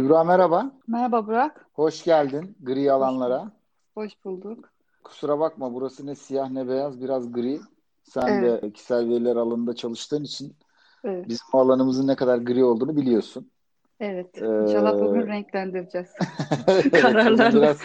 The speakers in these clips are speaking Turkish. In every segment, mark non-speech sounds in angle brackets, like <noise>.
Kübra merhaba. Merhaba Burak. Hoş geldin gri alanlara. Hoş bulduk. Kusura bakma burası ne siyah ne beyaz biraz gri. Sen Evet, de kişisel veriler alanında çalıştığın için evet, bizim alanımızın ne kadar gri olduğunu biliyorsun. evet. İnşallah bugün Ee, renklendireceğiz <laughs> evet bugün kararlarla. biraz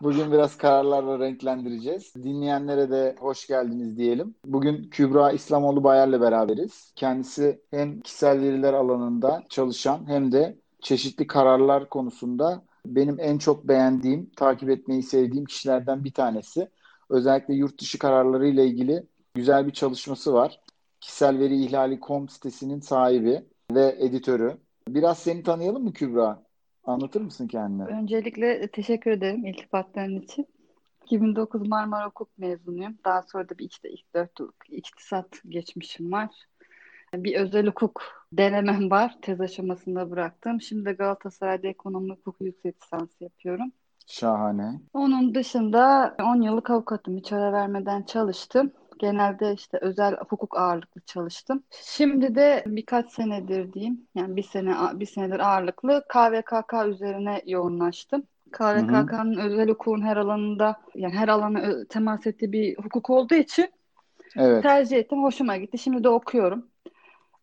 bugün biraz kararlarla renklendireceğiz. Dinleyenlere de hoş geldiniz diyelim. Bugün Kübra İslamoğlu Bayar'la beraberiz. Kendisi hem kişisel veriler alanında çalışan hem de çeşitli kararlar konusunda benim en çok beğendiğim, takip etmeyi sevdiğim kişilerden bir tanesi. Özellikle yurt dışı kararları ile ilgili güzel bir çalışması var. Kişisel veri ihlali.com sitesinin sahibi ve editörü. Biraz seni tanıyalım mı Kübra? Anlatır mısın kendini? Öncelikle teşekkür ederim iltifatların için. 2009 Marmara Hukuk mezunuyum. Daha sonra da bir işte ilk iktisat geçmişim var. Bir özel hukuk denemem var. Tez aşamasında bıraktım. Şimdi de Galatasaray'da ekonomi hukuku yüksek lisans yapıyorum. Şahane. Onun dışında 10 yıllık avukatım. Hiç ara vermeden çalıştım. Genelde işte özel hukuk ağırlıklı çalıştım. Şimdi de birkaç senedir diyeyim, yani bir sene bir senedir ağırlıklı KVKK üzerine yoğunlaştım. KVKK'nın özel hukukun her alanında, yani her alana temas ettiği bir hukuk olduğu için Evet. tercih ettim. Hoşuma gitti. Şimdi de okuyorum.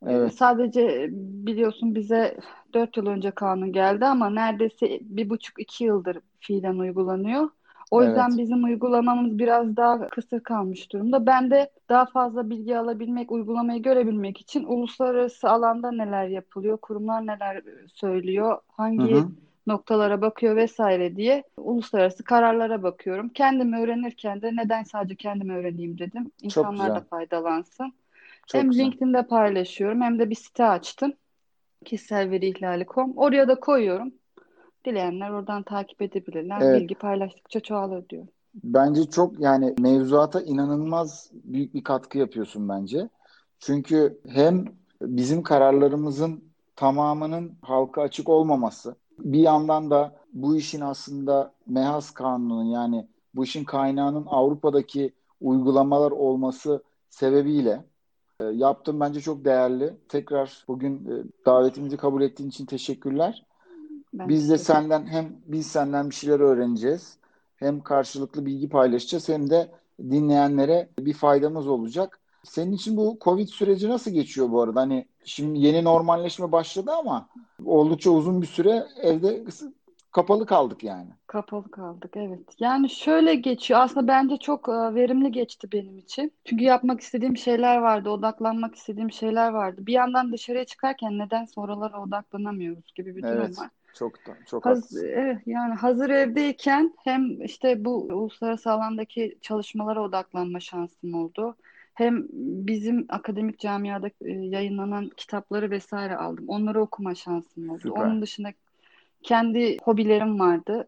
Ee, Evet. sadece biliyorsun bize 4 yıl önce kanun geldi ama neredeyse bir buçuk iki yıldır fiilen uygulanıyor. O yüzden Evet. bizim uygulamamız biraz daha kısır kalmış durumda. Ben de daha fazla bilgi alabilmek, uygulamayı görebilmek için uluslararası alanda neler yapılıyor, kurumlar neler söylüyor, Hı hangi hı. noktalara bakıyor vesaire diye uluslararası kararlara bakıyorum. Kendimi öğrenirken de neden sadece kendimi öğreneyim dedim. İnsanlar da faydalansın. Çok Hem güzel. LinkedIn'de paylaşıyorum hem de bir site açtım. Kişisel veri ihlali.com. Oraya da koyuyorum. Dileyenler oradan takip edebilirler. Evet. Bilgi paylaştıkça çoğalır diyor. Bence çok yani mevzuata inanılmaz büyük bir katkı yapıyorsun bence. Çünkü hem bizim kararlarımızın tamamının halka açık olmaması, bir yandan da bu işin aslında MeHAS kanunun yani bu işin kaynağının Avrupa'daki uygulamalar olması sebebiyle e, yaptığın bence çok değerli. Tekrar bugün e, davetimizi kabul ettiğin için teşekkürler. Ben Biz de senden hem biz senden bir şeyler öğreneceğiz. Hem karşılıklı bilgi paylaşacağız hem de dinleyenlere bir faydamız olacak. Senin için bu Covid süreci nasıl geçiyor bu arada? Hani şimdi yeni normalleşme başladı ama oldukça uzun bir süre evde kapalı kaldık yani. Kapalı kaldık evet. Yani şöyle geçiyor. Aslında bence çok e, verimli geçti benim için. Çünkü yapmak istediğim şeyler vardı, odaklanmak istediğim şeyler vardı. Bir yandan dışarıya çıkarken neden oralara odaklanamıyoruz gibi bir durum Evet, var. çok da çok Haz, evet, yani hazır evdeyken hem işte bu uluslararası alandaki çalışmalara odaklanma şansım oldu. Hem bizim akademik camiada e, yayınlanan kitapları vesaire aldım. Onları okuma şansım oldu. Süper, Onun dışında kendi hobilerim vardı.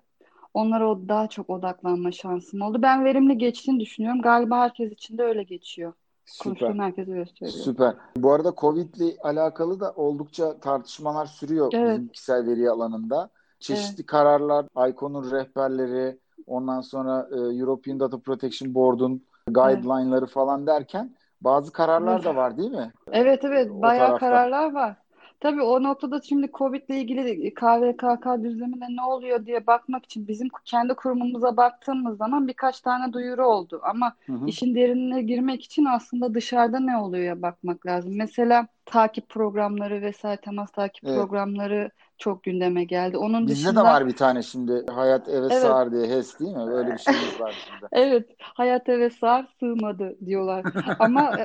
Onlara o- daha çok odaklanma şansım oldu. Ben verimli geçtiğini düşünüyorum. Galiba herkes için de öyle geçiyor. süper. Konuştuğum herkes öyle söylüyor. Süper. Bu arada Covid'le alakalı da oldukça tartışmalar sürüyor Evet, bizim kişisel veri alanında. evet, Çeşitli kararlar, ICON'un rehberleri, ondan sonra e, European Data Protection Board'un evet. guideline'ları falan derken bazı kararlar Evet. da var değil mi? Evet evet O bayağı tarafta. kararlar var. Tabii o noktada şimdi Covid'le ilgili KVKK düzleminde ne oluyor diye bakmak için bizim kendi kurumumuza baktığımız zaman birkaç tane duyuru oldu. Ama Hı hı. işin derinine girmek için aslında dışarıda ne oluyor'a bakmak lazım. Mesela takip programları vesaire temas takip Evet. programları çok gündeme geldi. Onun Bizde de dışında var bir tane şimdi Hayat Eve evet Sığar diye HES değil mi? Öyle bir şeyimiz var <laughs> de. Evet, hayat eve sığar sığmadı diyorlar. Ama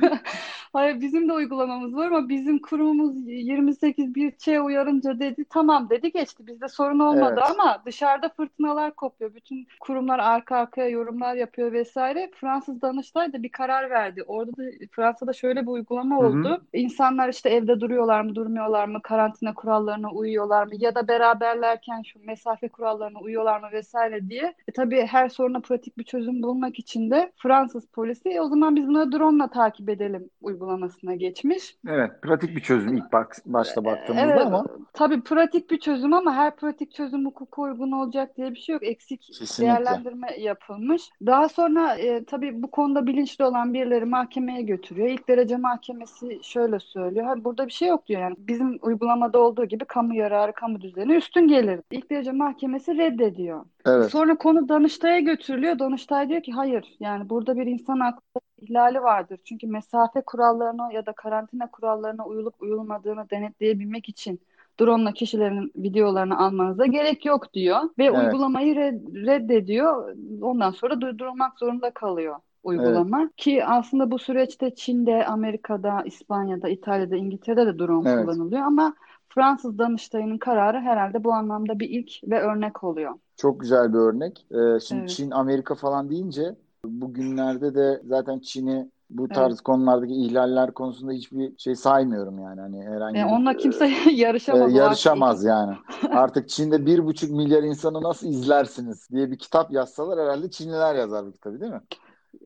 <laughs> hayır bizim de uygulamamız var ama bizim kurumumuz 28 bir şey uyarınca dedi tamam dedi geçti. Bizde sorun olmadı Evet. ama dışarıda fırtınalar kopuyor. Bütün kurumlar arka arkaya yorumlar yapıyor vesaire. Fransız Danıştay da bir karar verdi. Orada da Fransa'da şöyle bir uygulama Hı hı. oldu. İnsanlar işte evde duruyorlar mı, durmuyorlar mı, karantina kurallarına uyuyorlar mı ya da beraberlerken şu mesafe kurallarına uyuyorlar mı vesaire diye. E, tabii her soruna pratik bir çözüm bulmak için de Fransız polisi "E, o zaman biz bunu drone'la takip edelim uygulamasına geçmiş. Evet, pratik bir çözüm ilk bak, başta baktığımızda evet, ama. Tabii pratik bir çözüm ama her pratik çözüm hukuka uygun olacak diye bir şey yok. Eksik Kesinlikle. değerlendirme yapılmış. Daha sonra e, tabii bu konuda bilinçli olan birileri mahkemeye götürüyor. İlk derece mahkemesi şöyle söylüyor. Ha, burada bir şey yok diyor yani. Bizim uygulamada olduğu gibi kamu yararı, kamu düzeni üstün gelir. İlk derece mahkemesi reddediyor. Evet. Sonra konu Danıştay'a götürülüyor. Danıştay diyor ki hayır yani burada bir insan hakları ihlali vardır. Çünkü mesafe kurallarına ya da karantina kurallarına uyulup uyulmadığını denetleyebilmek için drone'la kişilerin videolarını almanıza gerek yok diyor ve Evet. uygulamayı red- reddediyor. Ondan sonra durdurulmak zorunda kalıyor uygulama. Ki aslında bu süreçte Çin'de, Amerika'da, İspanya'da, İtalya'da, İngiltere'de de drone Evet. kullanılıyor ama Fransız Danıştay'ın kararı herhalde bu anlamda bir ilk ve örnek oluyor. Çok güzel bir örnek. Ee, şimdi Evet. Çin, Amerika falan deyince bugünlerde de zaten Çin'i bu tarz konulardaki ihlaller konusunda hiçbir şey saymıyorum yani. Hani herhangi E, bir onunla kimse <laughs> yarışamaz. e, yarışamaz yani. Artık Çin'de bir buçuk milyar insanı nasıl izlersiniz diye bir kitap yazsalar herhalde Çinliler yazar bu kitabı değil mi?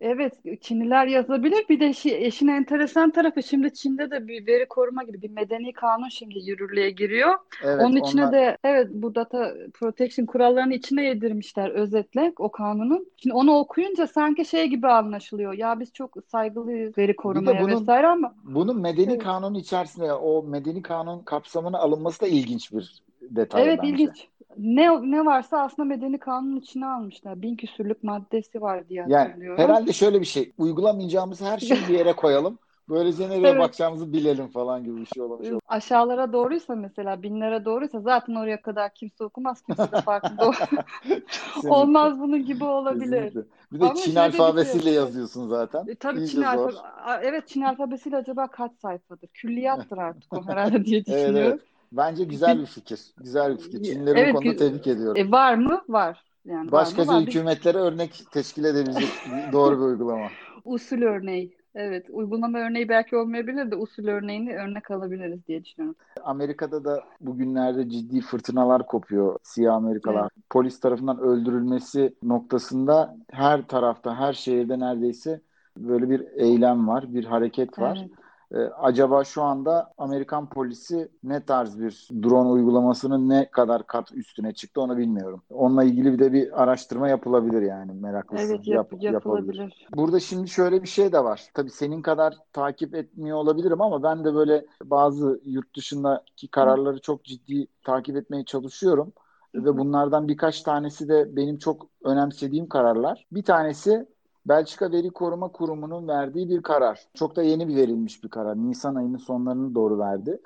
Evet, Çinliler yazabilir. Bir de işin enteresan tarafı şimdi Çin'de de bir veri koruma gibi bir medeni kanun şimdi yürürlüğe giriyor. Evet, Onun içine onlar- de evet bu data protection kurallarını içine yedirmişler özetle o kanunun. Şimdi onu okuyunca sanki şey gibi anlaşılıyor. Ya biz çok saygılıyız veri korumaya bunun- vesaire ama bunun medeni Evet. kanun içerisinde o medeni kanun kapsamına alınması da ilginç bir detay evet bence. ilginç. Ne ne varsa aslında medeni kanunun içine almışlar. Bin küsürlük maddesi var diye Yani hatırlıyorum. herhalde şöyle bir şey. Uygulamayacağımız her şeyi bir yere koyalım. Böylece nereye Evet. bakacağımızı bilelim falan gibi bir şey olabilir. Aşağılara doğruysa mesela binlere doğruysa zaten oraya kadar kimse okumaz. Kimse de farkında <laughs> <laughs> olmaz bunun gibi olabilir. Kesinlikle. Bir de Ama Çin şey alfabesiyle yok. yazıyorsun zaten. E, tabii İyice Çin zor. alfabe A- evet Çin alfabesiyle acaba kaç sayfadır? Külliyattır artık o herhalde diye <laughs> Evet, düşünüyorum. evet. Bence güzel bir fikir. Güzel bir fikir. Çinlileri Evet, bu konuda tebrik ediyorum. E, var mı? Var. Yani var Başka mı? Var. Bir hükümetlere örnek teşkil edebilecek doğru bir uygulama. <laughs> usul örneği. Evet, uygulama örneği belki olmayabilir de usul örneğini örnek alabiliriz diye düşünüyorum. Amerika'da da bugünlerde ciddi fırtınalar kopuyor. Siyah Amerikalar. Evet. Polis tarafından öldürülmesi noktasında her tarafta, her şehirde neredeyse böyle bir eylem var, bir hareket var. Evet. Ee, acaba şu anda Amerikan polisi ne tarz bir drone uygulamasının ne kadar kat üstüne çıktı onu bilmiyorum. Onunla ilgili bir de bir araştırma yapılabilir yani meraklısı. Evet, yap- Yap- yapılabilir. Burada şimdi şöyle bir şey de var. Tabii senin kadar takip etmiyor olabilirim ama ben de böyle bazı yurt dışındaki kararları çok ciddi takip etmeye çalışıyorum. Ve bunlardan birkaç tanesi de benim çok önemsediğim kararlar. Bir tanesi Belçika Veri Koruma Kurumu'nun verdiği bir karar. Çok da yeni bir verilmiş bir karar. Nisan ayının sonlarını doğru verdi.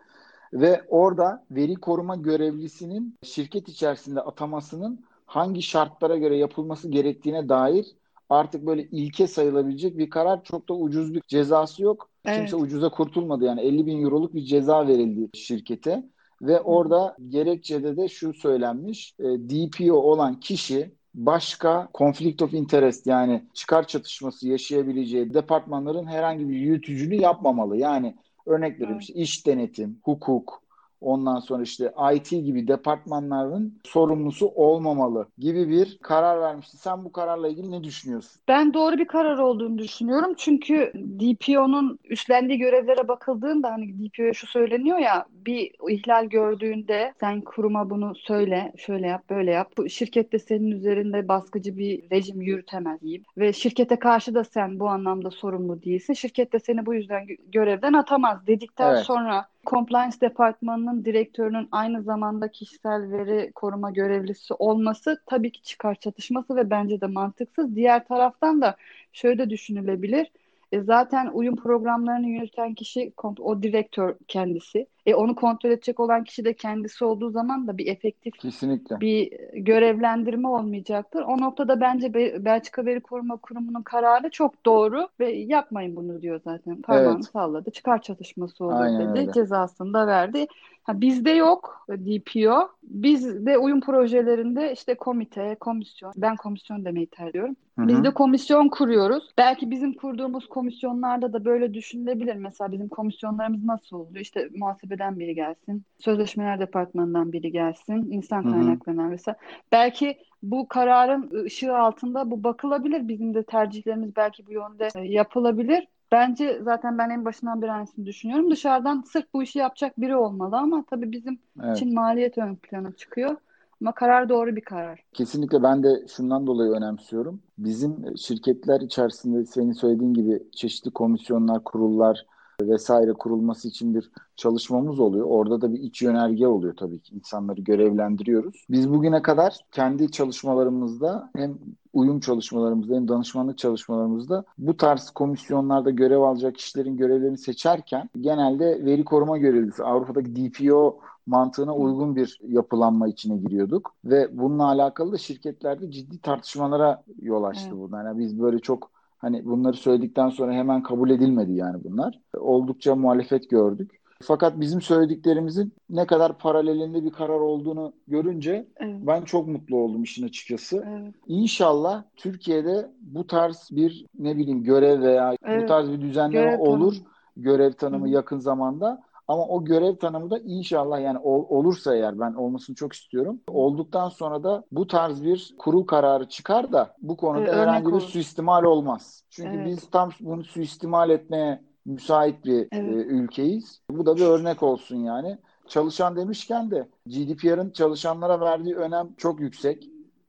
Ve orada veri koruma görevlisinin şirket içerisinde atamasının hangi şartlara göre yapılması gerektiğine dair artık böyle ilke sayılabilecek bir karar. Çok da ucuz bir cezası yok. Evet. Kimse ucuza kurtulmadı. Yani 50 bin euroluk bir ceza verildi şirkete. Ve orada gerekçede de şu söylenmiş. e, DPO olan kişi başka conflict of interest yani çıkar çatışması yaşayabileceği departmanların herhangi bir yürütücünü yapmamalı. Yani örnek veriyorum işte iş denetim, hukuk, ondan sonra işte IT gibi departmanların sorumlusu olmamalı gibi bir karar vermişti. Sen bu kararla ilgili ne düşünüyorsun? Ben doğru bir karar olduğunu düşünüyorum. Çünkü DPO'nun üstlendiği görevlere bakıldığında hani DPO'ya şu söyleniyor ya bir ihlal gördüğünde sen kuruma bunu söyle, şöyle yap, böyle yap. Bu şirkette senin üzerinde baskıcı bir rejim yürütemez diyeyim. Ve şirkete karşı da sen bu anlamda sorumlu değilsin. Şirket de seni bu yüzden gö- görevden atamaz dedikten Evet. sonra Compliance Departmanı'nın direktörünün aynı zamanda kişisel veri koruma görevlisi olması tabii ki çıkar çatışması ve bence de mantıksız. Diğer taraftan da şöyle düşünülebilir. E, zaten uyum programlarını yöneten kişi o direktör kendisi. E, onu kontrol edecek olan kişi de kendisi olduğu zaman da bir efektif Kesinlikle. bir görevlendirme olmayacaktır. O noktada bence Be- Belçika Veri Koruma Kurumu'nun kararı çok doğru ve yapmayın bunu diyor zaten. Parmağını Evet. salladı. Çıkar çatışması olur Aynen dedi. öyle. Cezasını da verdi. Ha, bizde yok DPO. Bizde uyum projelerinde işte komite, komisyon. Ben komisyon demeyi tercih ediyorum. Hı hı. Biz de komisyon kuruyoruz. Belki bizim kurduğumuz komisyonlarda da böyle düşünülebilir. Mesela bizim komisyonlarımız nasıl oluyor? İşte muhasebeden biri gelsin, sözleşmeler departmanından biri gelsin, insan kaynaklarından vesaire. Belki bu kararın ışığı altında bu bakılabilir. Bizim de tercihlerimiz belki bu yönde e, yapılabilir. Bence zaten ben en başından bir aynısını düşünüyorum. Dışarıdan sırf bu işi yapacak biri olmalı ama tabii bizim Evet. için maliyet ön plana çıkıyor. Ama karar doğru bir karar. Kesinlikle ben de şundan dolayı önemsiyorum. Bizim şirketler içerisinde senin söylediğin gibi çeşitli komisyonlar, kurullar vesaire kurulması için bir çalışmamız oluyor. Orada da bir iç yönerge oluyor tabii ki. İnsanları görevlendiriyoruz. Biz bugüne kadar kendi çalışmalarımızda hem uyum çalışmalarımızda hem danışmanlık çalışmalarımızda bu tarz komisyonlarda görev alacak kişilerin görevlerini seçerken genelde veri koruma görevlisi Avrupa'daki DPO mantığına uygun bir yapılanma içine giriyorduk ve bununla alakalı da şirketlerde ciddi tartışmalara yol açtı Evet. bu. Yani biz böyle çok hani bunları söyledikten sonra hemen kabul edilmedi yani bunlar. Oldukça muhalefet gördük. Fakat bizim söylediklerimizin ne kadar paralelinde bir karar olduğunu görünce Evet. ben çok mutlu oldum işin açıkçası. Evet. İnşallah Türkiye'de bu tarz bir ne bileyim görev veya bu Evet. tarz bir düzenleme Görev olur. Görev Hı tanımı hı. yakın zamanda. Ama o görev tanımı da inşallah yani ol- olursa eğer ben olmasını çok istiyorum. Olduktan sonra da bu tarz bir kurul kararı çıkar da bu konuda Evet, örnek herhangi bir olur. suistimal olmaz. Çünkü Evet. biz tam bunu suistimal etmeye müsait bir Evet. e, ülkeyiz. Bu da bir örnek olsun yani. Çalışan demişken de GDPR'ın çalışanlara verdiği önem çok yüksek.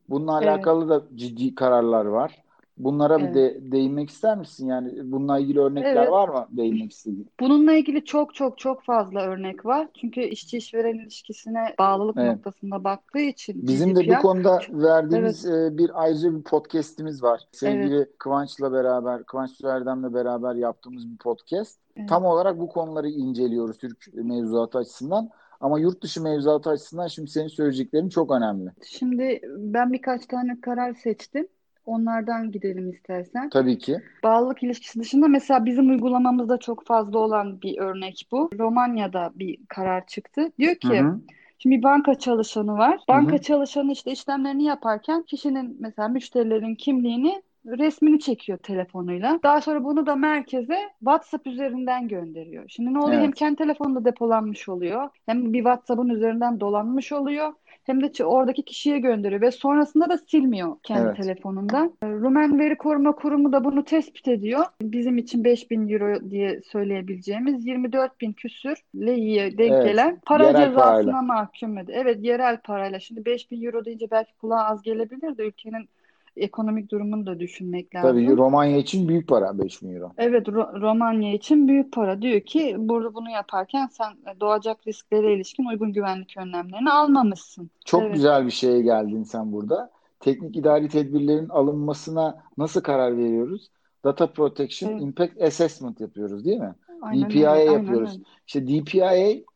Bununla Evet. alakalı da ciddi kararlar var. Bunlara bir Evet. de değinmek ister misin? Yani bununla ilgili örnekler Evet. var mı değinmek istediğin? Bununla ilgili çok çok çok fazla örnek var. Çünkü işçi işveren ilişkisine bağlılık Evet. noktasında baktığı için Bizim de bu konuda verdiğimiz e, bir ayrıca bir podcast'imiz var. Sevgili Evet. Kıvanç'la beraber, Kıvanç Süerdem'le beraber yaptığımız bir podcast. Evet. Tam olarak bu konuları inceliyoruz Türk mevzuatı açısından. Ama yurt dışı mevzuatı açısından şimdi senin söyleyeceklerin çok önemli. Şimdi ben birkaç tane karar seçtim. Onlardan gidelim istersen. Tabii ki. Bağlılık ilişkisi dışında mesela bizim uygulamamızda çok fazla olan bir örnek bu. Romanya'da bir karar çıktı. Diyor Hı ki hı. Şimdi bir banka çalışanı var. Hı Banka hı. çalışanı işte işlemlerini yaparken kişinin mesela müşterilerin kimliğini resmini çekiyor telefonuyla. Daha sonra bunu da merkeze WhatsApp üzerinden gönderiyor. Şimdi ne oluyor? Hem Evet. kendi telefonunda depolanmış oluyor. Hem bir WhatsApp'ın üzerinden dolanmış oluyor. Hem de oradaki kişiye gönderiyor ve sonrasında da silmiyor kendi Evet. telefonundan. E, Rumen Veri Koruma Kurumu da bunu tespit ediyor. Bizim için 5000 euro diye söyleyebileceğimiz 24 bin küsürle iyi denk Evet. gelen para Yerel cezasına parayla. mahkum ediyor. Evet yerel parayla. Şimdi 5000 euro deyince belki kulağa az gelebilir de ülkenin ekonomik durumunu da düşünmek Tabii lazım. Romanya için büyük para 5000 euro. Evet, Ro- Romanya için büyük para. Diyor ki burada bunu yaparken sen doğacak risklere ilişkin uygun güvenlik önlemlerini almamışsın. Çok Evet, güzel bir şeye geldin sen burada. Teknik idari tedbirlerin alınmasına nasıl karar veriyoruz? Data Protection evet. Impact Assessment yapıyoruz değil mi? Aynen öyle, aynen yapıyoruz. öyle. İşte DPIA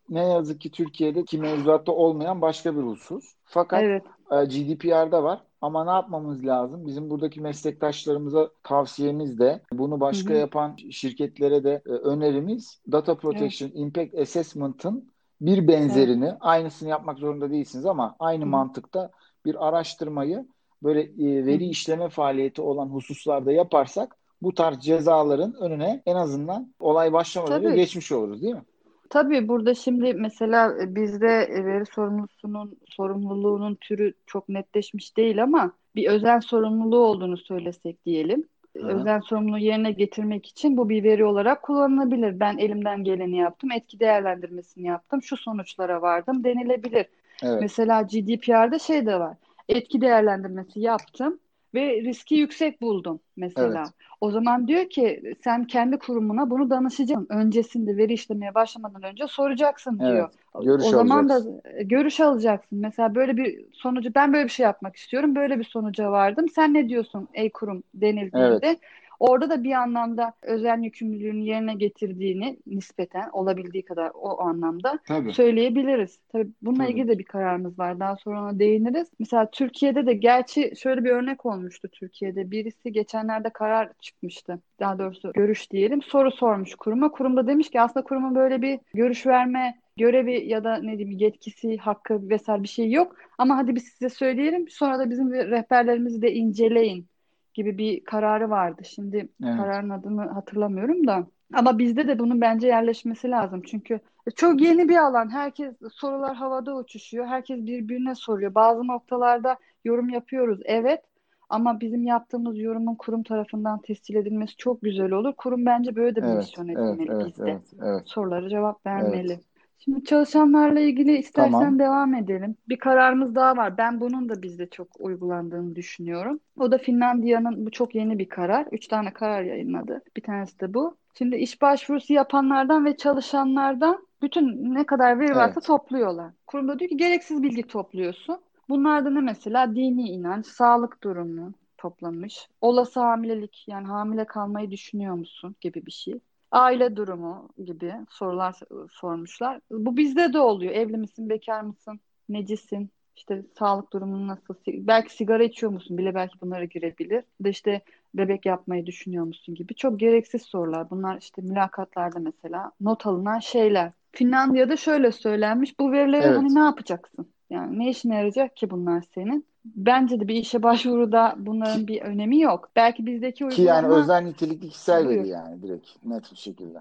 ne yazık ki Türkiye'deki mevzuatta olmayan başka bir husus. Fakat Evet, e, GDPR'da var. Ama ne yapmamız lazım? Bizim buradaki meslektaşlarımıza tavsiyemiz de bunu hı başka hı, yapan şirketlere de e, önerimiz Data evet, Protection Impact Assessment'ın bir evet, benzerini aynısını yapmak zorunda değilsiniz ama aynı hı hı, mantıkta bir araştırmayı böyle e, hı veri hı. işleme faaliyeti olan hususlarda yaparsak bu tarz cezaların önüne en azından olay başlamadan geçmiş oluruz değil mi? Tabii burada şimdi mesela e, bizde e, veri sorumlusunun sorumluluğunun türü çok netleşmiş değil ama bir özel sorumluluğu olduğunu söylesek diyelim. Hı hı. Özel sorumluluğu yerine getirmek için bu bir veri olarak kullanılabilir. Ben elimden geleni yaptım, etki değerlendirmesini yaptım, şu sonuçlara vardım denilebilir. Evet. Mesela GDPR'da şey de var. Etki değerlendirmesi yaptım ve riski yüksek buldum mesela. Evet. O zaman diyor ki sen kendi kurumuna bunu danışacaksın. Öncesinde veri işlemeye başlamadan önce soracaksın diyor. Evet. O Görüş o zaman da alacaksın. e, görüş alacaksın. Mesela böyle bir sonucu ben böyle bir şey yapmak istiyorum. Böyle bir sonuca vardım. Sen ne diyorsun ey kurum Evet. Orada da bir anlamda özel yükümlülüğünü yerine getirdiğini nispeten olabildiği kadar o anlamda Tabii. söyleyebiliriz. Tabii bununla Tabii. ilgili de bir kararımız var. Daha sonra ona değiniriz. Mesela Türkiye'de de gerçi şöyle bir örnek olmuştu Türkiye'de. Birisi geçenlerde karar çıkmıştı. Daha doğrusu görüş diyelim. Soru sormuş kuruma. Kurum da demiş ki aslında kurumun böyle bir görüş verme görevi ya da ne diyeyim yetkisi, hakkı vesaire bir şey yok. Ama hadi biz size söyleyelim. Sonra da bizim rehberlerimizi de inceleyin gibi bir kararı vardı. Şimdi Evet. kararın adını hatırlamıyorum da. Ama bizde de bunun bence yerleşmesi lazım. Çünkü çok yeni bir alan. Herkes sorular havada uçuşuyor. Herkes birbirine soruyor. Bazı noktalarda yorum yapıyoruz. Evet. Ama bizim yaptığımız yorumun kurum tarafından tescil edilmesi çok güzel olur. Kurum bence böyle de bir Evet, misyon evet, edinmeli evet, bizde. evet, evet, Sorulara cevap vermeli. evet. Şimdi çalışanlarla ilgili istersen Tamam. devam edelim. Bir kararımız daha var. Ben bunun da bizde çok uygulandığını düşünüyorum. O da Finlandiya'nın bu çok yeni bir karar. Üç tane karar yayınladı. Bir tanesi de bu. Şimdi iş başvurusu yapanlardan ve çalışanlardan bütün ne kadar veri varsa Evet, topluyorlar. Kurum da diyor ki gereksiz bilgi topluyorsun. Bunlarda ne mesela dini inanç, sağlık durumu toplamış. Olası hamilelik yani hamile kalmayı düşünüyor musun gibi bir şey. Aile durumu gibi sorular sormuşlar. Bu bizde de oluyor. Evli misin, bekar mısın, necisin, işte sağlık durumun nasıl, belki sigara içiyor musun bile belki bunlara girebilir. Da işte bebek yapmayı düşünüyor musun gibi. Çok gereksiz sorular. Bunlar işte mülakatlarda mesela not alınan şeyler. Finlandiya'da şöyle söylenmiş. Bu verileri hani evet. ne yapacaksın? Yani ne işine yarayacak ki bunlar senin? Bence de bir işe başvuruda bunların bir önemi yok. Belki bizdeki ki yani uygulama özel nitelikli kişisel veri yani direkt net bir şekilde.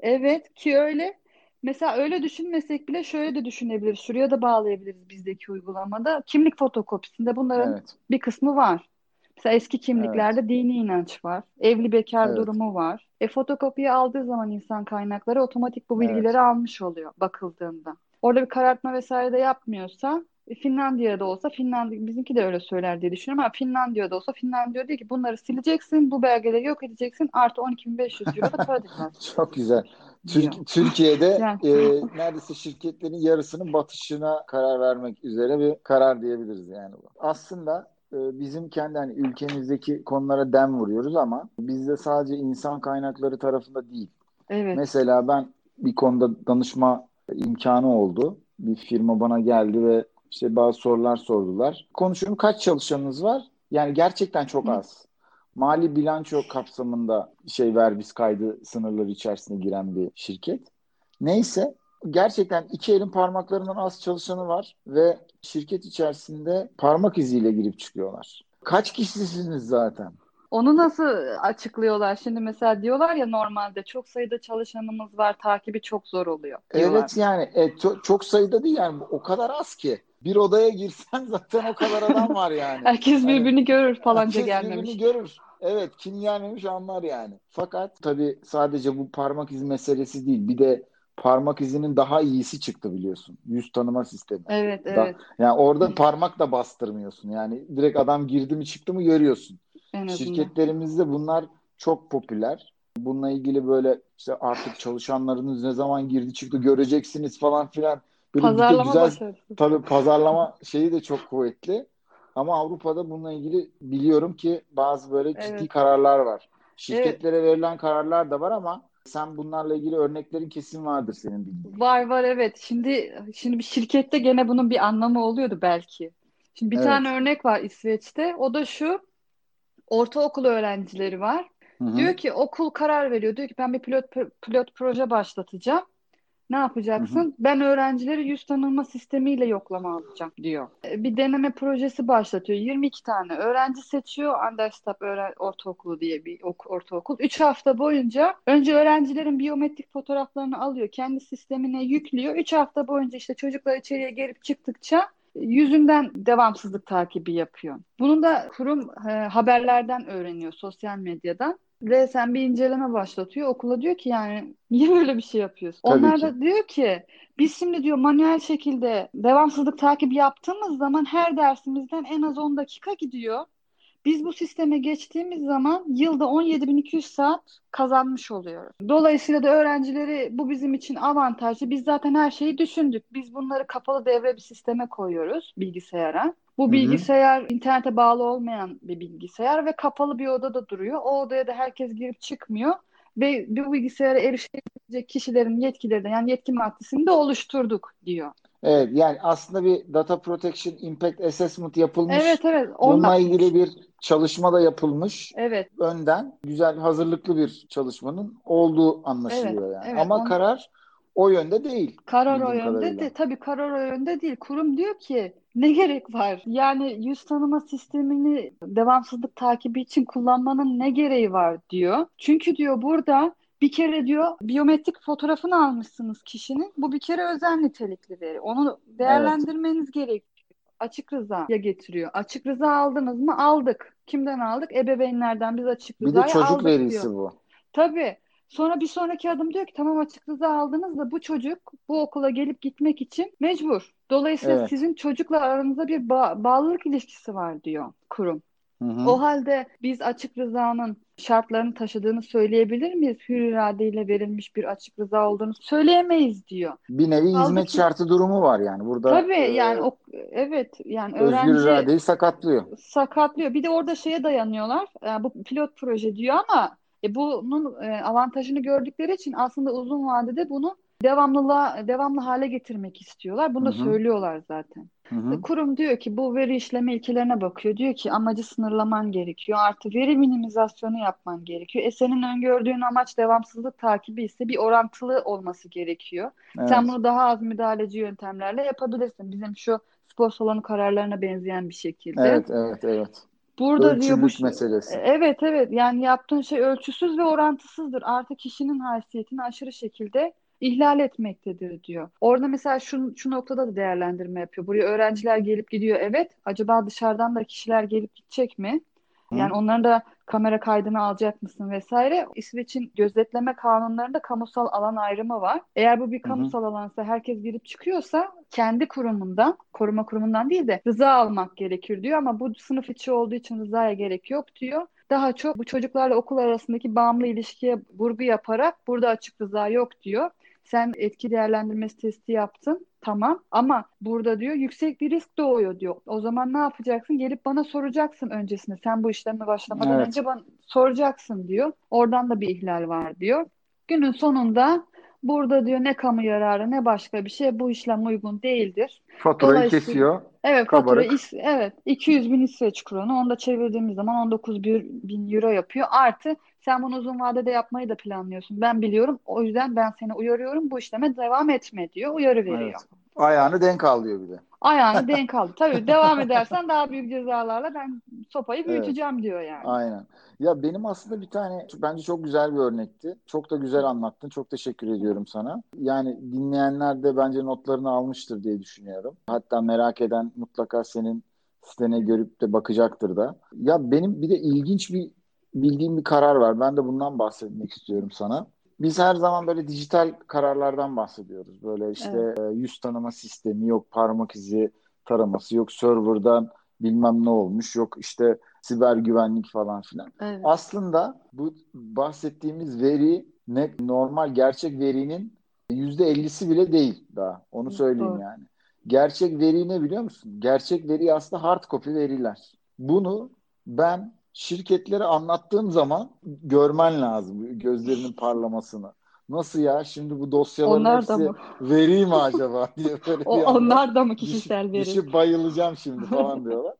Evet ki öyle. Mesela öyle düşünmesek bile şöyle de düşünebiliriz. Şuraya da bağlayabiliriz bizdeki uygulamada. Kimlik fotokopisinde bunların Evet, bir kısmı var. Mesela eski evet, kimliklerde dini inanç var. Evli bekar evet, durumu var. E fotokopiyi aldığı zaman insan kaynakları otomatik bu bilgileri evet. almış oluyor bakıldığında. Orada bir karartma vesaire de yapmıyorsa Finlandiya'da olsa Finlandiya bizimki de öyle söyler diye düşünüyorum ama Finlandiya'da olsa Finlandiya diyor ki bunları sileceksin, bu belgeleri yok edeceksin artı 12.500 euro da para <laughs> Çok güzel. Türk, Türkiye'de <laughs> Yani e, neredeyse şirketlerin yarısının batışına karar vermek üzere bir karar diyebiliriz yani bu. Aslında e, bizim kendi hani ülkemizdeki konulara dem vuruyoruz ama bizde sadece insan kaynakları tarafında değil. evet. Mesela ben bir konuda danışma imkanı oldu. Bir firma bana geldi ve işte bazı sorular sordular. Konuşuyorum kaç çalışanınız var? Yani gerçekten çok az. Mali bilanço kapsamında şey vergis kaydı sınırları içerisine giren bir şirket. Neyse gerçekten iki elin parmaklarından az çalışanı var ve şirket içerisinde parmak iziyle girip çıkıyorlar. Kaç kişisiniz zaten? Onu nasıl açıklıyorlar? Şimdi mesela diyorlar ya normalde çok sayıda çalışanımız var, takibi çok zor oluyor diyorlar. Evet yani e, çok, çok sayıda değil yani o kadar az ki. Bir odaya girsen <laughs> zaten o kadar adam var yani. Herkes Hani birbirini görür falanca herkes birbirini gelmemiş. görür. Evet kim gelmemiş anlar yani. Fakat tabii sadece bu parmak izi meselesi değil. Bir de parmak izinin daha iyisi çıktı biliyorsun. Yüz tanıma sistemi. Evet, Da, evet. yani orada parmak da bastırmıyorsun. Yani direkt adam girdi mi çıktı mı görüyorsun. En. Şirketlerimizde bunlar çok popüler. Bununla ilgili böyle işte artık çalışanlarınız ne zaman girdi çıktı göreceksiniz falan filan. Böyle Pazarlama güzel başarısı. tabii pazarlama şeyi de çok kuvvetli. Ama Avrupa'da bununla ilgili biliyorum ki bazı böyle ciddi Evet, kararlar var. evet. Şirketlere verilen kararlar da var ama sen bunlarla ilgili örneklerin kesin vardır senin bildiğin. Var var evet. Şimdi şimdi bir şirkette gene bunun bir anlamı oluyordu belki. Şimdi bir tane Evet. örnek var İsveç'te. O da şu. Ortaokul öğrencileri var. Hı hı. Diyor ki okul karar veriyor. Diyor ki ben bir pilot pilot proje başlatacağım. Ne Hı hı. yapacaksın? Ben öğrencileri yüz tanıma sistemiyle yoklama alacağım diyor. E, Bir deneme projesi başlatıyor. 22 tane öğrenci seçiyor. Anderstab Öğren Ortaokulu diye bir ok- ortaokul. 3 hafta boyunca önce öğrencilerin biyometrik fotoğraflarını alıyor. Kendi sistemine yüklüyor. 3 hafta boyunca işte çocuklar içeriye girip çıktıkça yüzünden devamsızlık takibi yapıyor. Bunu da kurum e, haberlerden öğreniyor, sosyal medyadan. Ve sen bir inceleme başlatıyor. Okula diyor ki yani <laughs> niye böyle bir şey yapıyorsun? Tabii Onlar ki. da diyor ki biz şimdi diyor manuel şekilde devamsızlık takibi yaptığımız zaman her dersimizden en az 10 dakika gidiyor. Biz bu sisteme geçtiğimiz zaman yılda 17.200 saat kazanmış oluyoruz. Dolayısıyla da öğrencileri bu bizim için avantajlı. Biz zaten her şeyi düşündük. Biz bunları kapalı devre bir sisteme koyuyoruz bilgisayara. Bu bilgisayar internete bağlı olmayan bir bilgisayar ve kapalı bir odada duruyor. O odaya da herkes girip çıkmıyor. Ve bu bilgisayara erişebilecek kişilerin yetkileri de yani yetki maddesini de oluşturduk diyor. Evet yani aslında bir data protection impact assessment yapılmış. Evet evet onu Bununla ilgili bir çalışma da yapılmış. Evet Önden güzel hazırlıklı bir çalışmanın olduğu evet anlaşılıyor yani. evet Ama onu karar o yönde değil Karar o yönde kadarıyla. de tabii karar o yönde değil. Kurum diyor ki ne gerek var? Yani yüz tanıma sistemini devamsızlık takibi için kullanmanın ne gereği var diyor. Çünkü diyor burada bir kere diyor biyometrik fotoğrafını almışsınız kişinin. Bu bir kere özel nitelikli veri. Onu Evet. değerlendirmeniz gerekiyor. açık rızaya getiriyor. Açık rıza aldınız mı? Aldık. Kimden aldık? Ebeveynlerden biz açık Bir de rızayı çocuk aldık verisi diyor. bu. Tabii. Sonra bir sonraki adım diyor ki tamam açık rıza aldınız da bu çocuk bu okula gelip gitmek için mecbur. Dolayısıyla Evet. sizin çocukla aranızda bir ba- bağlılık ilişkisi var diyor kurum. Hı hı. O halde biz açık rızanın şartlarını taşıdığını söyleyebilir miyiz? Hür iradeyle verilmiş bir açık rıza olduğunu söyleyemeyiz diyor. Bir nevi hizmet Halbuki- şartı durumu var yani. Burada Tabii e, yani o evet yani özgür öğrenci iradeyi sakatlıyor. sakatlıyor. Bir de orada şeye dayanıyorlar. Yani bu pilot proje diyor ama e, bunun e, avantajını gördükleri için aslında uzun vadede bunu devamlılığa devamlı hale getirmek istiyorlar. Bunu da Hı hı. söylüyorlar zaten. Hı hı. Kurum diyor ki bu veri işleme ilkelerine bakıyor. Diyor ki amacı sınırlaman gerekiyor. Artı veri minimizasyonu yapman gerekiyor. E senin öngördüğün amaç devamsızlık takibi ise bir orantılı olması gerekiyor. Evet. Sen bunu daha az müdahaleci yöntemlerle yapabilirsin. Bizim şu spor salonu kararlarına benzeyen bir şekilde. Evet, evet, evet. Burada diyor bu meselesi. Evet evet yani yaptığın şey ölçüsüz ve orantısızdır. Artık kişinin haysiyetini aşırı şekilde ihlal etmektedir diyor. Orada mesela şu, şu noktada da değerlendirme yapıyor. Buraya öğrenciler gelip gidiyor evet. Acaba dışarıdan da kişiler gelip gidecek mi? Hı. Yani onların da kamera kaydını alacak mısın vesaire. İsveç'in gözetleme kanunlarında kamusal alan ayrımı var. Eğer bu bir hı. kamusal alansa herkes girip çıkıyorsa kendi kurumundan, koruma kurumundan değil de rıza almak gerekir diyor ama bu sınıf içi olduğu için rızaya gerek yok diyor. Daha çok bu çocuklarla okul arasındaki bağımlı ilişkiye vurgu yaparak burada açık rıza yok diyor. Sen etki değerlendirmesi testi yaptın. Tamam ama burada diyor yüksek bir risk doğuyor diyor. O zaman ne yapacaksın? Gelip bana soracaksın öncesinde. Sen bu işleme başlamadan Evet. önce bana soracaksın diyor. Oradan da bir ihlal var diyor. Günün sonunda burada diyor ne kamu yararı ne başka bir şey bu işlem uygun değildir. Faturayı Dolayısıyla- kesiyor. Evet fatura Kabarık. is- evet 200 bin İsveç kronu onu da çevirdiğimiz zaman 19 bir- bin euro yapıyor. Artı sen bunu uzun vadede yapmayı da planlıyorsun. Ben biliyorum. O yüzden ben seni uyarıyorum. Bu işleme devam etme diyor. Uyarı veriyor. Evet. Ayağını denk al diyor bir de. Ayağını denk aldı. <laughs> Tabii devam edersen daha büyük cezalarla ben sopayı Evet. büyüteceğim diyor yani. Aynen. Ya benim aslında bir tane bence çok güzel bir örnekti. Çok da güzel anlattın. Çok teşekkür ediyorum sana. Yani dinleyenler de bence notlarını almıştır diye düşünüyorum. Hatta merak eden mutlaka senin sitene görüp de bakacaktır da. Ya benim bir de ilginç bir bildiğim bir karar var. Ben de bundan bahsetmek istiyorum sana. Biz her zaman böyle dijital kararlardan bahsediyoruz. Böyle işte e, yüz tanıma sistemi, yok parmak izi taraması, yok serverdan bilmem ne olmuş, yok işte siber güvenlik falan filan. Evet. Aslında bu bahsettiğimiz veri ne normal gerçek verinin yüzde ellisi bile değil daha. Onu söyleyeyim Doğru. yani. Gerçek veri ne biliyor musun? Gerçek veri aslında hard copy veriler. Bunu ben şirketlere anlattığım zaman görmen lazım gözlerinin parlamasını. Nasıl ya? Şimdi bu dosyaların Onlar da hepsi mı? veri mi acaba <laughs> diye böyle O, bir onlar da mı düşüp, kişisel veri? düşüp bayılacağım şimdi falan <laughs> diyorlar.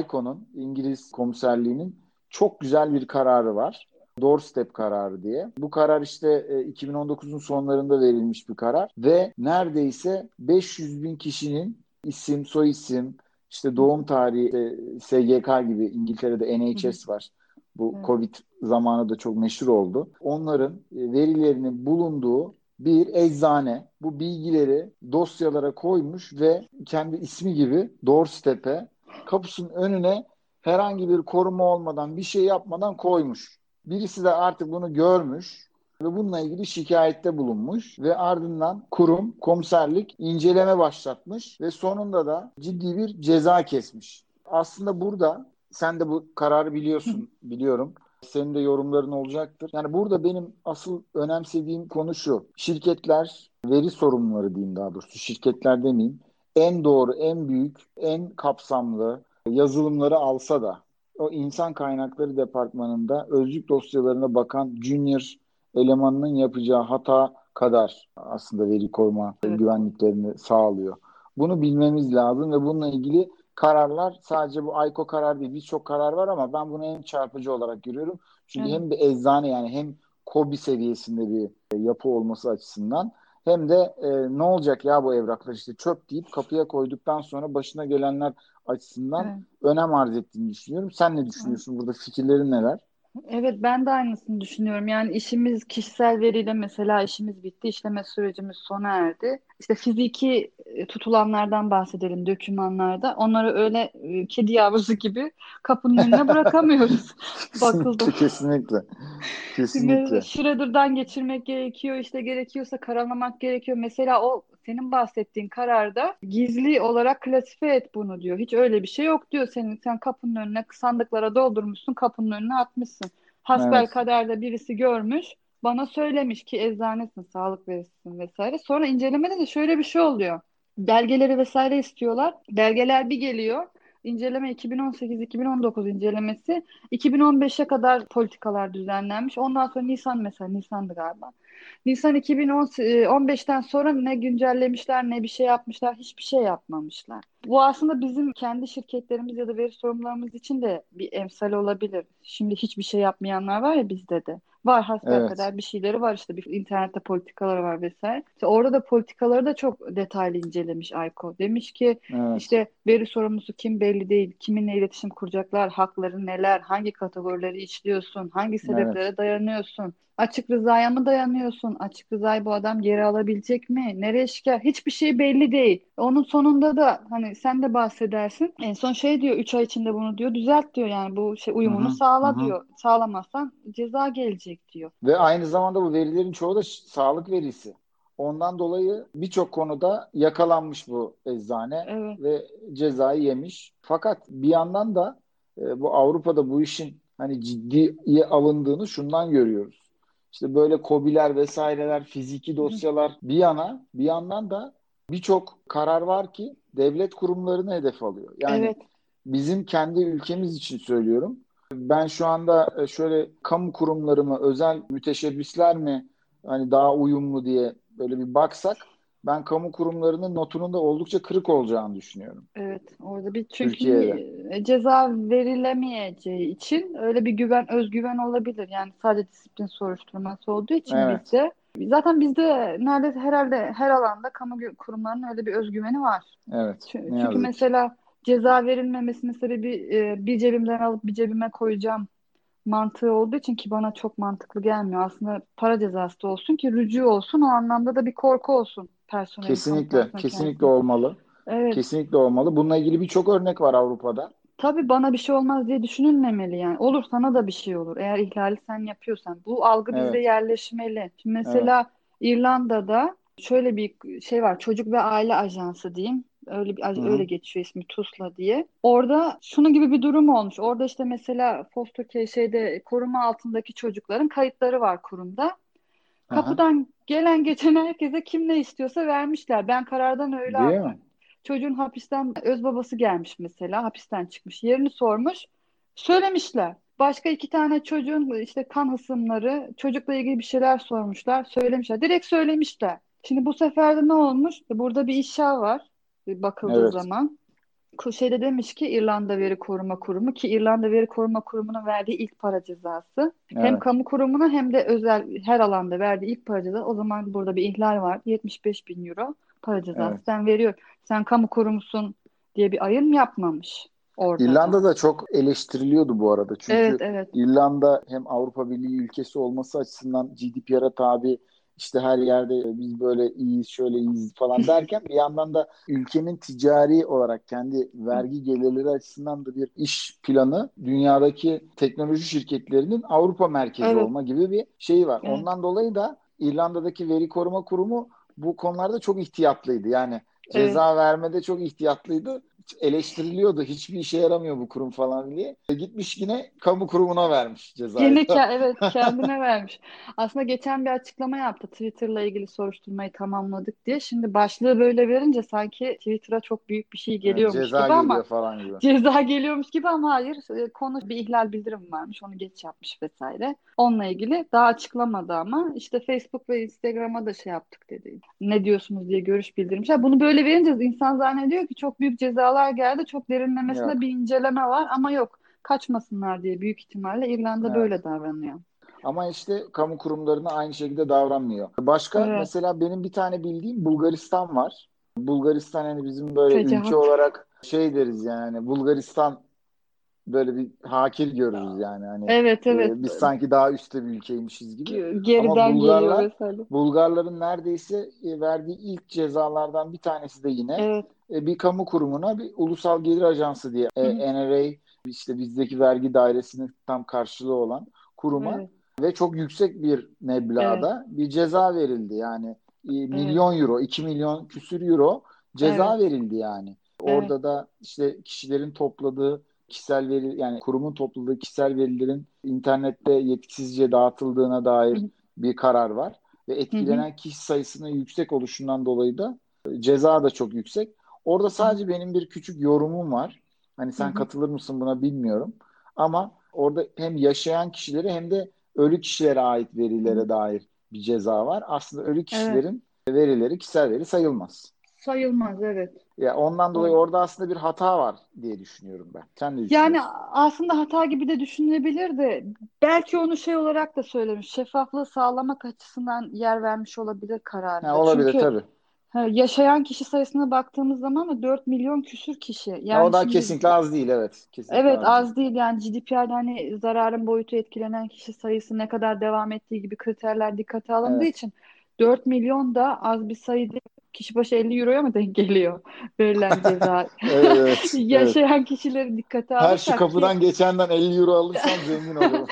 ICON'un İngiliz komiserliğinin çok güzel bir kararı var. Doorstep kararı diye. Bu karar işte e, 2019'un sonlarında verilmiş bir karar ve neredeyse 500 bin kişinin isim, soy isim, işte doğum tarihi, SGK gibi İngiltere'de NHS var. Bu Evet. Covid zamanı da çok meşhur oldu. Onların e, verilerinin bulunduğu bir eczane bu bilgileri dosyalara koymuş ve kendi ismi gibi doorstep'e kapısının önüne herhangi bir koruma olmadan bir şey yapmadan koymuş. Birisi de artık bunu görmüş ve bununla ilgili şikayette bulunmuş ve ardından kurum, komiserlik inceleme başlatmış ve sonunda da ciddi bir ceza kesmiş. Aslında burada sen de bu kararı biliyorsun, <laughs> biliyorum. Senin de yorumların olacaktır. Yani burada benim asıl önemsediğim konu şu. Şirketler, veri sorumluları diyeyim daha doğrusu, şirketler demeyeyim. En doğru, en büyük, en kapsamlı yazılımları alsa da o insan kaynakları departmanında özlük dosyalarına bakan junior elemanının yapacağı hata kadar aslında veri koruma Evet. güvenliklerini sağlıyor. Bunu bilmemiz lazım ve bununla ilgili kararlar sadece bu AYKO karar değil birçok karar var ama ben bunu en çarpıcı olarak görüyorum. Çünkü Evet. hem bir eczane yani hem KOBİ seviyesinde bir yapı olması açısından hem de e, ne olacak ya bu evraklar işte çöp deyip kapıya koyduktan sonra başına gelenler açısından Evet. önem arz ettiğini düşünüyorum. Sen ne düşünüyorsun? Burada fikirlerin neler? Evet ben de aynısını düşünüyorum. Yani işimiz kişisel veriyle mesela işimiz bitti, işleme sürecimiz sona erdi. İşte fiziki e, tutulanlardan bahsedelim dokümanlarda. Onları öyle e, kedi yavrusu gibi kapının önüne bırakamıyoruz. <laughs> <laughs> Bakıldı. Kesinlikle. Kesinlikle. Shredder'dan geçirmek gerekiyor, işte gerekiyorsa karalamak gerekiyor. Mesela o senin bahsettiğin kararda gizli olarak klasifiye et bunu diyor. Hiç öyle bir şey yok diyor. Senin sen kapının önüne sandıklara doldurmuşsun, kapının önüne atmışsın. Hasbel evet. kaderde birisi görmüş, bana söylemiş ki eczanesin, sağlık vericisin vesaire. Sonra incelemede de şöyle bir şey oluyor. Belgeleri vesaire istiyorlar. Belgeler bir geliyor. İnceleme 2018-2019 incelemesi. 2015'e kadar politikalar düzenlenmiş. Ondan sonra Nisan mesela, Nisan'dı galiba. Nisan 2015'ten sonra ne güncellemişler ne bir şey yapmışlar, hiçbir şey yapmamışlar. Bu aslında bizim kendi şirketlerimiz ya da veri sorumlularımız için de bir emsal olabilir. Şimdi hiçbir şey yapmayanlar var ya bizde de. Var hasbel evet. kadar bir şeyleri var işte bir internette politikaları var vesaire. İşte orada da politikaları da çok detaylı incelemiş Ayko. Demiş ki evet. işte veri sorumlusu kim belli değil, kiminle iletişim kuracaklar, hakları neler, hangi kategorileri işliyorsun, hangi sebeplere evet. dayanıyorsun, açık rızaya mı dayanıyorsun, açık rızayı bu adam geri alabilecek mi, nereye şikayet, hiçbir şey belli değil. Onun sonunda da hani sen de bahsedersin. En son şey diyor 3 ay içinde bunu diyor düzelt diyor yani bu şey uyumunu Hı-hı. sağla Hı-hı. diyor. Sağlamazsan ceza gelecek diyor. Ve aynı zamanda bu verilerin çoğu da sağlık verisi. Ondan dolayı birçok konuda yakalanmış bu eczane evet. ve cezayı yemiş. Fakat bir yandan da e, bu Avrupa'da bu işin hani ciddiye alındığını şundan görüyoruz. İşte böyle kobiler vesaireler, fiziki dosyalar bir yana bir yandan da birçok karar var ki devlet kurumlarını hedef alıyor. Yani evet. bizim kendi ülkemiz için söylüyorum. Ben şu anda e, şöyle kamu kurumları mı, özel müteşebbisler mi hani daha uyumlu diye böyle bir baksak ben kamu kurumlarının notunun da oldukça kırık olacağını düşünüyorum. Evet orada bir çünkü Türkiye'de. ceza verilemeyeceği için öyle bir güven özgüven olabilir. Yani sadece disiplin soruşturması olduğu için evet. bizde Zaten bizde neredeyse herhalde her alanda kamu kurumlarının öyle bir özgüveni var. Evet. Çünkü, çünkü mesela ceza verilmemesinin sebebi e, bir cebimden alıp bir cebime koyacağım mantığı olduğu için ki bana çok mantıklı gelmiyor. Aslında para cezası da olsun ki rücu olsun o anlamda da bir korku olsun personel. Kesinlikle, kesinlikle kendisi. olmalı. Evet. Kesinlikle olmalı. Bununla ilgili birçok örnek var Avrupa'da. Tabii bana bir şey olmaz diye düşünülmemeli yani. Olur sana da bir şey olur. Eğer ihlali sen yapıyorsan. Bu algı evet. bizde yerleşmeli. Şimdi mesela evet. İrlanda'da şöyle bir şey var. Çocuk ve Aile Ajansı diyeyim. Öyle bir Hı-hı. öyle geçiyor ismi TUSLA diye. Orada şunun gibi bir durum olmuş. Orada işte mesela foster care şeyde koruma altındaki çocukların kayıtları var kurumda. Kapıdan gelen geçen herkese kim ne istiyorsa vermişler. Ben karardan öyle Değil aldım. Mi? Çocuğun hapisten öz babası gelmiş mesela. Hapisten çıkmış. Yerini sormuş. Söylemişler. Başka iki tane çocuğun işte kan hısımları, çocukla ilgili bir şeyler sormuşlar. Söylemişler. Direkt söylemişler. Şimdi bu sefer de ne olmuş? Burada bir işa var bakıldığı evet. zaman. Şeyde demiş ki İrlanda Veri Koruma Kurumu ki İrlanda Veri Koruma Kurumu'nun verdiği ilk para cezası. Evet. Hem kamu kurumuna hem de özel her alanda verdiği ilk para cezası. O zaman burada bir ihlal var. 75 bin euro para cezası evet. sen veriyor. Sen kamu kurumusun diye bir ayrım yapmamış. Orada. İrlanda da çok eleştiriliyordu bu arada. Çünkü evet, evet. İrlanda hem Avrupa Birliği ülkesi olması açısından GDPR'a tabi işte her yerde biz böyle iyiyiz şöyle iyiyiz falan derken bir yandan da ülkenin ticari olarak kendi vergi gelirleri açısından da bir iş planı dünyadaki teknoloji şirketlerinin Avrupa merkezi evet. olma gibi bir şey var. Evet. Ondan dolayı da İrlanda'daki veri koruma kurumu bu konularda çok ihtiyatlıydı. Yani ceza evet. vermede çok ihtiyatlıydı eleştiriliyordu. Hiçbir işe yaramıyor bu kurum falan diye. E, gitmiş yine kamu kurumuna vermiş cezayı. Yine <laughs> evet kendine vermiş. Aslında geçen bir açıklama yaptı. Twitter'la ilgili soruşturmayı tamamladık diye. Şimdi başlığı böyle verince sanki Twitter'a çok büyük bir şey geliyormuş yani ceza gibi ama falan gibi. <laughs> ceza geliyormuş gibi ama hayır e, konu bir ihlal bildirim varmış. Onu geç yapmış vesaire. Onunla ilgili daha açıklamadı ama işte Facebook ve Instagram'a da şey yaptık dedi. Ne diyorsunuz diye görüş bildirmişler. Bunu böyle verince insan zannediyor ki çok büyük cezalar haberler geldi. Çok derinlemesine yok. bir inceleme var ama yok. Kaçmasınlar diye büyük ihtimalle İrlanda evet. böyle davranıyor. Ama işte kamu kurumlarına aynı şekilde davranmıyor. Başka evet. mesela benim bir tane bildiğim Bulgaristan var. Bulgaristan hani bizim böyle Fecahat. ülke olarak şey deriz yani Bulgaristan böyle bir hakir görürüz yani. Hani Evet e, evet. biz sanki daha üstte bir ülkeymişiz gibi. Ge- Ama Geriden geliyor Bulgarlar. Bulgarların neredeyse e, verdiği ilk cezalardan bir tanesi de yine Evet. E, bir kamu kurumuna bir ulusal gelir ajansı diye Hı hı. e, NRA işte bizdeki vergi dairesinin tam karşılığı olan kuruma Evet. ve çok yüksek bir Evet. meblağda bir ceza verildi. Yani e, Evet. milyon euro, 2 milyon küsür euro ceza Evet. verildi yani. Evet. Orada da işte kişilerin topladığı kişisel veri yani kurumun topladığı kişisel verilerin internette yetkisizce dağıtıldığına dair bir karar var ve etkilenen kişi sayısının yüksek oluşundan dolayı da e, ceza da çok yüksek. Orada sadece benim bir küçük yorumum var. Hani sen hı. katılır mısın buna bilmiyorum. Ama orada hem yaşayan kişilere hem de ölü kişilere ait verilere dair bir ceza var. Aslında ölü Evet. kişilerin verileri kişisel veri sayılmaz. Sayılmaz evet. Ya ondan dolayı orada aslında bir hata var diye düşünüyorum ben. Sen ne Yani aslında hata gibi de düşünülebilir de belki onu şey olarak da söylemiş. Şeffaflığı sağlamak açısından yer vermiş olabilir Ha, kararında. olabilir Çünkü tabii. Ha, yaşayan kişi sayısına baktığımız zaman da 4 milyon küsür kişi. Ha, o Yani da şimdi kesinlikle az değil evet. Kesinlikle evet az değil. az değil yani GDPR'da hani zararın boyutu etkilenen kişi sayısı ne kadar devam ettiği gibi kriterler dikkate alındığı Evet. için 4 milyon da az bir sayı değil. Kişi başı 50 euroya mı denk geliyor verilen ceza? <laughs> Evet evet. <laughs> evet. Yaşayan kişileri dikkate Her şu alırsak ki kapıdan geçenden 50 euro alırsam <laughs> zengin olurum.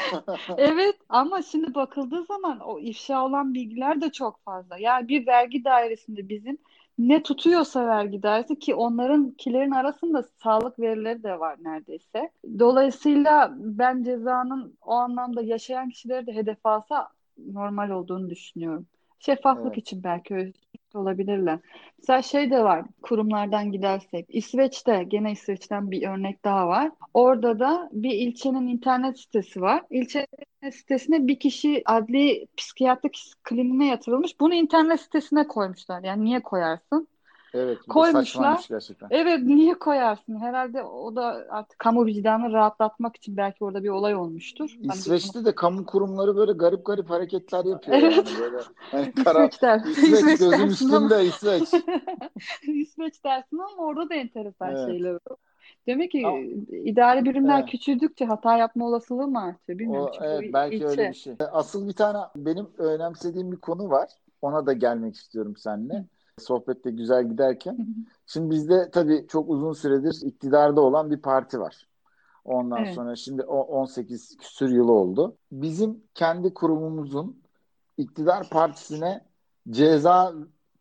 Evet ama şimdi bakıldığı zaman o ifşa olan bilgiler de çok fazla. Yani bir vergi dairesinde bizim ne tutuyorsa vergi dairesi ki onlarınkilerin arasında sağlık verileri de var neredeyse. Dolayısıyla ben cezanın o anlamda yaşayan kişileri de hedef alsa normal olduğunu düşünüyorum. Şeffaflık Evet. için belki öyle olabilirler. Mesela şey de var kurumlardan gidersek. İsveç'te gene İsveç'ten bir örnek daha var. Orada da bir ilçenin internet sitesi var. İlçe sitesine bir kişi adli psikiyatrik kliniğine yatırılmış. Bunu internet sitesine koymuşlar. Yani niye koyarsın? Evet, Koymuşlar. gerçekten. Evet niye koyarsın? Herhalde o da artık kamu vicdanını rahatlatmak için belki orada bir olay olmuştur. Hani İsveç'te de kamu kurumları böyle garip garip hareketler yapıyor Evet. yani böyle. <laughs> Hani kara İsveç. İsveç İsveç gözüm dersin ama üstünde İsveç. <laughs> İsveç dersin ama orada da enteresan Evet. şeyler var. Demek ki Ama idari birimler evet. küçüldükçe hata yapma olasılığı mı artıyor? Bilmiyorum O çünkü evet belki öyle ilçe. bir şey. Asıl bir tane benim önemsediğim bir konu var. Ona da gelmek istiyorum Hı. Seninle. Sohbette güzel giderken. Şimdi bizde tabii çok uzun süredir iktidarda olan bir parti var. Ondan Evet. sonra şimdi o 18 küsür yıl oldu. Bizim kendi kurumumuzun iktidar partisine ceza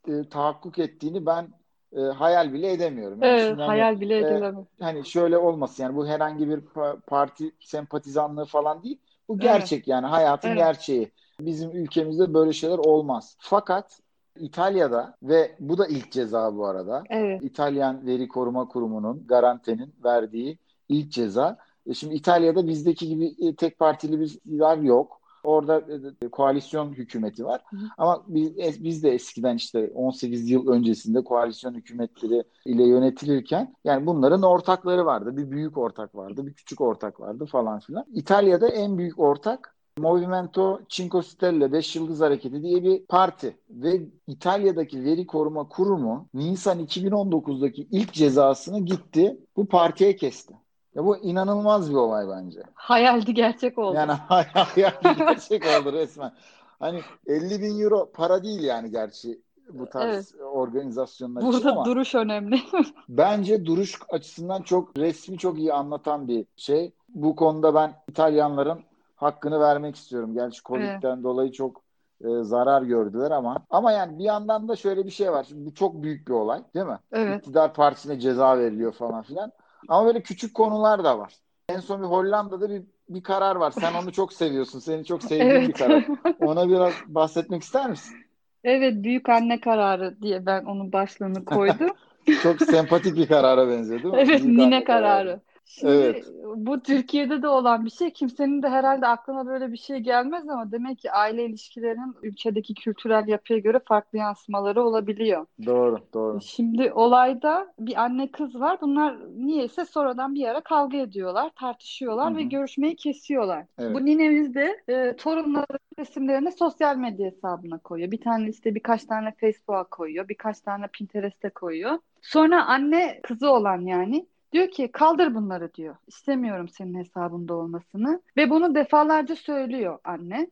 e, tahakkuk ettiğini ben e, hayal bile edemiyorum. Yani Evet, hani hayal bile e, edilemez. hani şöyle olmasın yani bu herhangi bir pa- parti sempatizanlığı falan değil. Bu Evet, gerçek yani hayatın evet, gerçeği. Bizim ülkemizde böyle şeyler olmaz. Fakat İtalya'da ve bu da ilk ceza bu arada. evet, İtalyan Veri Koruma Kurumu'nun Garante'nin verdiği ilk ceza. E şimdi İtalya'da bizdeki gibi e, tek partili bir iktidar yok. Orada e, koalisyon hükümeti var. Hı. Ama biz, biz de eskiden işte 18 yıl öncesinde koalisyon hükümetleri ile yönetilirken yani bunların ortakları vardı. Bir büyük ortak vardı, bir küçük ortak vardı falan filan. İtalya'da en büyük ortak Movimento Cinque Stelle 5 Yıldız Hareketi diye bir parti ve İtalya'daki veri koruma kurumu Nisan 2019'daki ilk cezasını gitti bu partiye kesti. Ya bu inanılmaz bir olay bence. hayaldi gerçek oldu. Yani <laughs> hayal gerçek oldu resmen. Hani 50 bin euro para değil yani gerçi bu Evet, tarz organizasyonlar için burada ama duruş önemli. <laughs> bence duruş açısından çok resmi çok iyi anlatan bir şey. Bu konuda ben İtalyanların hakkını vermek istiyorum. Gerçi Evet, Covid'den dolayı çok e, zarar gördüler ama ama yani bir yandan da şöyle bir şey var. Şimdi bu çok büyük bir olay, değil mi? evet, İktidar partisine ceza veriliyor falan filan. Ama böyle küçük konular da var. En son bir Hollanda'da bir bir karar var. Sen onu çok seviyorsun. Senin çok sevdiğin bir evet. karar. Ona biraz bahsetmek ister misin? Evet, büyük anne kararı diye ben onun başlığını koydum. <laughs> Çok sempatik bir karara benziyor, değil mi? Evet, Büyük nine kararı. kararı. Şimdi Evet. bu Türkiye'de de olan bir şey. Kimsenin de herhalde aklına böyle bir şey gelmez ama demek ki aile ilişkilerinin ülkedeki kültürel yapıya göre farklı yansımaları olabiliyor. Doğru, doğru. Şimdi olayda bir anne kız var. Bunlar niyeyse sonradan bir ara kavga ediyorlar, tartışıyorlar ve hı. görüşmeyi kesiyorlar. Evet. Bu ninemiz de e, torunların resimlerini sosyal medya hesabına koyuyor. Bir tane işte birkaç tane Facebook'a koyuyor, birkaç tane Pinterest'e koyuyor. Sonra anne kızı olan yani Diyor ki kaldır bunları diyor. İstemiyorum senin hesabında olmasını. Ve bunu defalarca söylüyor anne.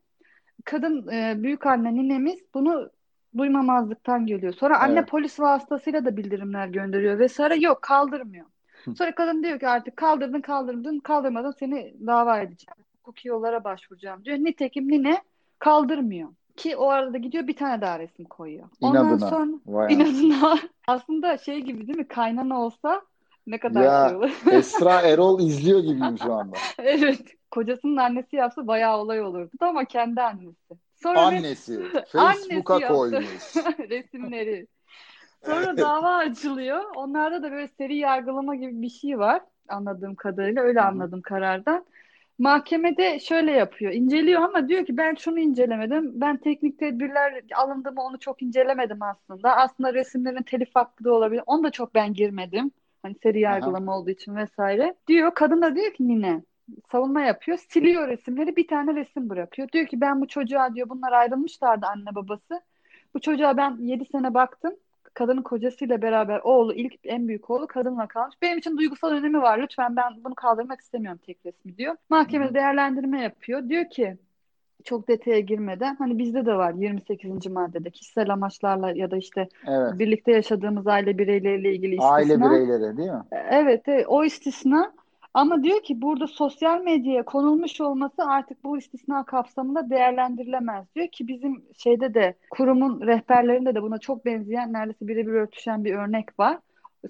Kadın e, büyük anne ninemiz bunu duymamazlıktan geliyor. Sonra anne Evet. polis vasıtasıyla da bildirimler gönderiyor vesaire. Yok kaldırmıyor. Sonra kadın diyor ki artık kaldırdın kaldırdın kaldırmadın seni dava edeceğim. Hukuki yollara başvuracağım diyor. Nitekim nine kaldırmıyor. Ki o arada gidiyor bir tane daha resim koyuyor. Ondan İnadına. sonra Vay <laughs> inadına aslında şey gibi değil mi? Kaynana olsa ne kadar Ya. olur. <laughs> Esra Erol izliyor gibiyim şu anda. <laughs> Evet. Kocasının annesi yapsa bayağı olay olurdu ama kendi annesi. Sonra Annesi <laughs> Facebook'a Annesi koymuş. resimleri. Sonra dava açılıyor. Onlarda da böyle seri yargılama gibi bir şey var. Anladığım kadarıyla öyle anladım karardan. Mahkemede şöyle yapıyor. inceliyor ama diyor ki ben şunu incelemedim. Ben teknik tedbirler alındı mı onu çok incelemedim aslında. Aslında resimlerin telif hakkı da olabilir. Onu da çok ben girmedim. Hani seri yargılama olduğu için vesaire. Diyor kadın da diyor ki Nine savunma yapıyor. Siliyor resimleri bir tane resim bırakıyor. Diyor ki ben bu çocuğa diyor bunlar ayrılmışlardı anne babası. Bu çocuğa ben 7 sene baktım. Kadının kocasıyla beraber oğlu ilk en büyük oğlu kadınla kalmış. Benim için duygusal önemi var. Lütfen ben bunu kaldırmak istemiyorum tek resmi diyor. Mahkeme Hı hı. değerlendirme yapıyor. Diyor ki çok detaya girmeden hani bizde de var 28. maddede kişisel amaçlarla ya da işte Evet. birlikte yaşadığımız aile bireyleriyle ilgili Aile istisna. bireyleri değil mi? Evet, evet, o istisna ama diyor ki burada sosyal medyaya konulmuş olması artık bu istisna kapsamında değerlendirilemez diyor ki bizim şeyde de kurumun rehberlerinde de buna çok benzeyen neredeyse birebir örtüşen bir örnek var.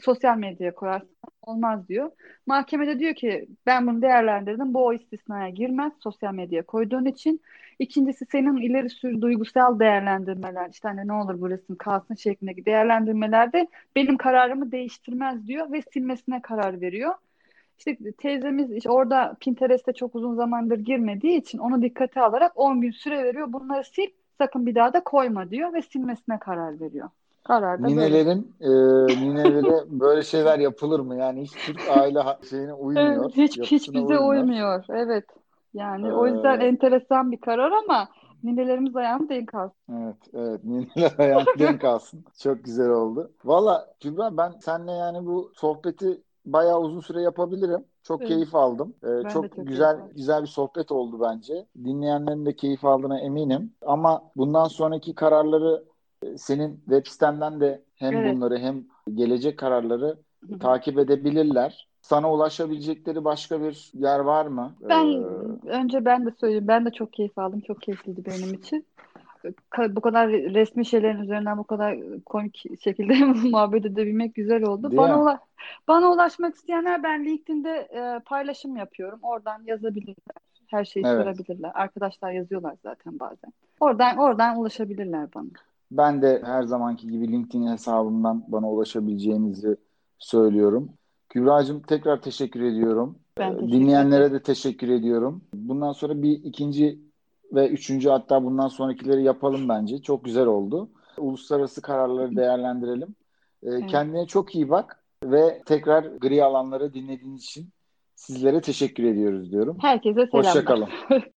Sosyal medyaya koyarsan olmaz diyor. Mahkemede diyor ki ben bunu değerlendirdim bu o istisnaya girmez sosyal medyaya koyduğun için. İkincisi senin ileri sürü duygusal değerlendirmeler işte hani ne olur bu resim kalsın şeklindeki değerlendirmelerde benim kararımı değiştirmez diyor ve silmesine karar veriyor. İşte teyzemiz işte orada Pinterest'te çok uzun zamandır girmediği için onu dikkate alarak 10 gün süre veriyor. Bunları sil, sakın bir daha da koyma diyor ve silmesine karar veriyor. Karar da böyle. Ninelerin e, ninelere <laughs> böyle şeyler yapılır mı? Yani hiç Türk aile şeyine uymuyor. Evet, hiç hiç bize uymuyor. uymuyor. Evet. Yani o yüzden Ee, enteresan bir karar ama ninelerimiz ayağını denk alsın. Evet, evet. Nineler <laughs> ayağın denk alsın. Çok güzel oldu. Valla Kübra ben seninle yani bu sohbeti bayağı uzun süre yapabilirim. Çok Evet. keyif aldım. Ee, Ben çok çok güzel aldım. güzel bir sohbet oldu bence. Dinleyenlerin de keyif aldığına eminim. Ama bundan sonraki kararları senin web sitenden de hem Evet. bunları hem gelecek kararları Hı hı. takip edebilirler. Sana ulaşabilecekleri başka bir yer var mı? Ben Ee, önce ben de söyleyeyim. Ben de çok keyif aldım. Çok keyifliydi benim için. Bu kadar resmi şeylerin üzerinden bu kadar komik şekilde <laughs> muhabbet edebilmek güzel oldu. değil Bana ula bana ulaşmak isteyenler ben LinkedIn'de e, paylaşım yapıyorum. Oradan yazabilirler. Her şeyi Evet. sorabilirler. Arkadaşlar yazıyorlar zaten bazen. Oradan oradan ulaşabilirler bana. Ben de her zamanki gibi LinkedIn hesabımdan bana ulaşabileceğinizi söylüyorum. Kübra'cığım tekrar teşekkür ediyorum. Ben Ee, teşekkür Dinleyenlere de teşekkür ediyorum. Bundan sonra bir ikinci ve üçüncü hatta bundan sonrakileri yapalım bence. Çok güzel oldu. Uluslararası kararları değerlendirelim. Ee, Evet. Kendine çok iyi bak ve tekrar gri alanları dinlediğiniz için sizlere teşekkür ediyoruz diyorum. Herkese Hoşça selamlar. kalın. <laughs>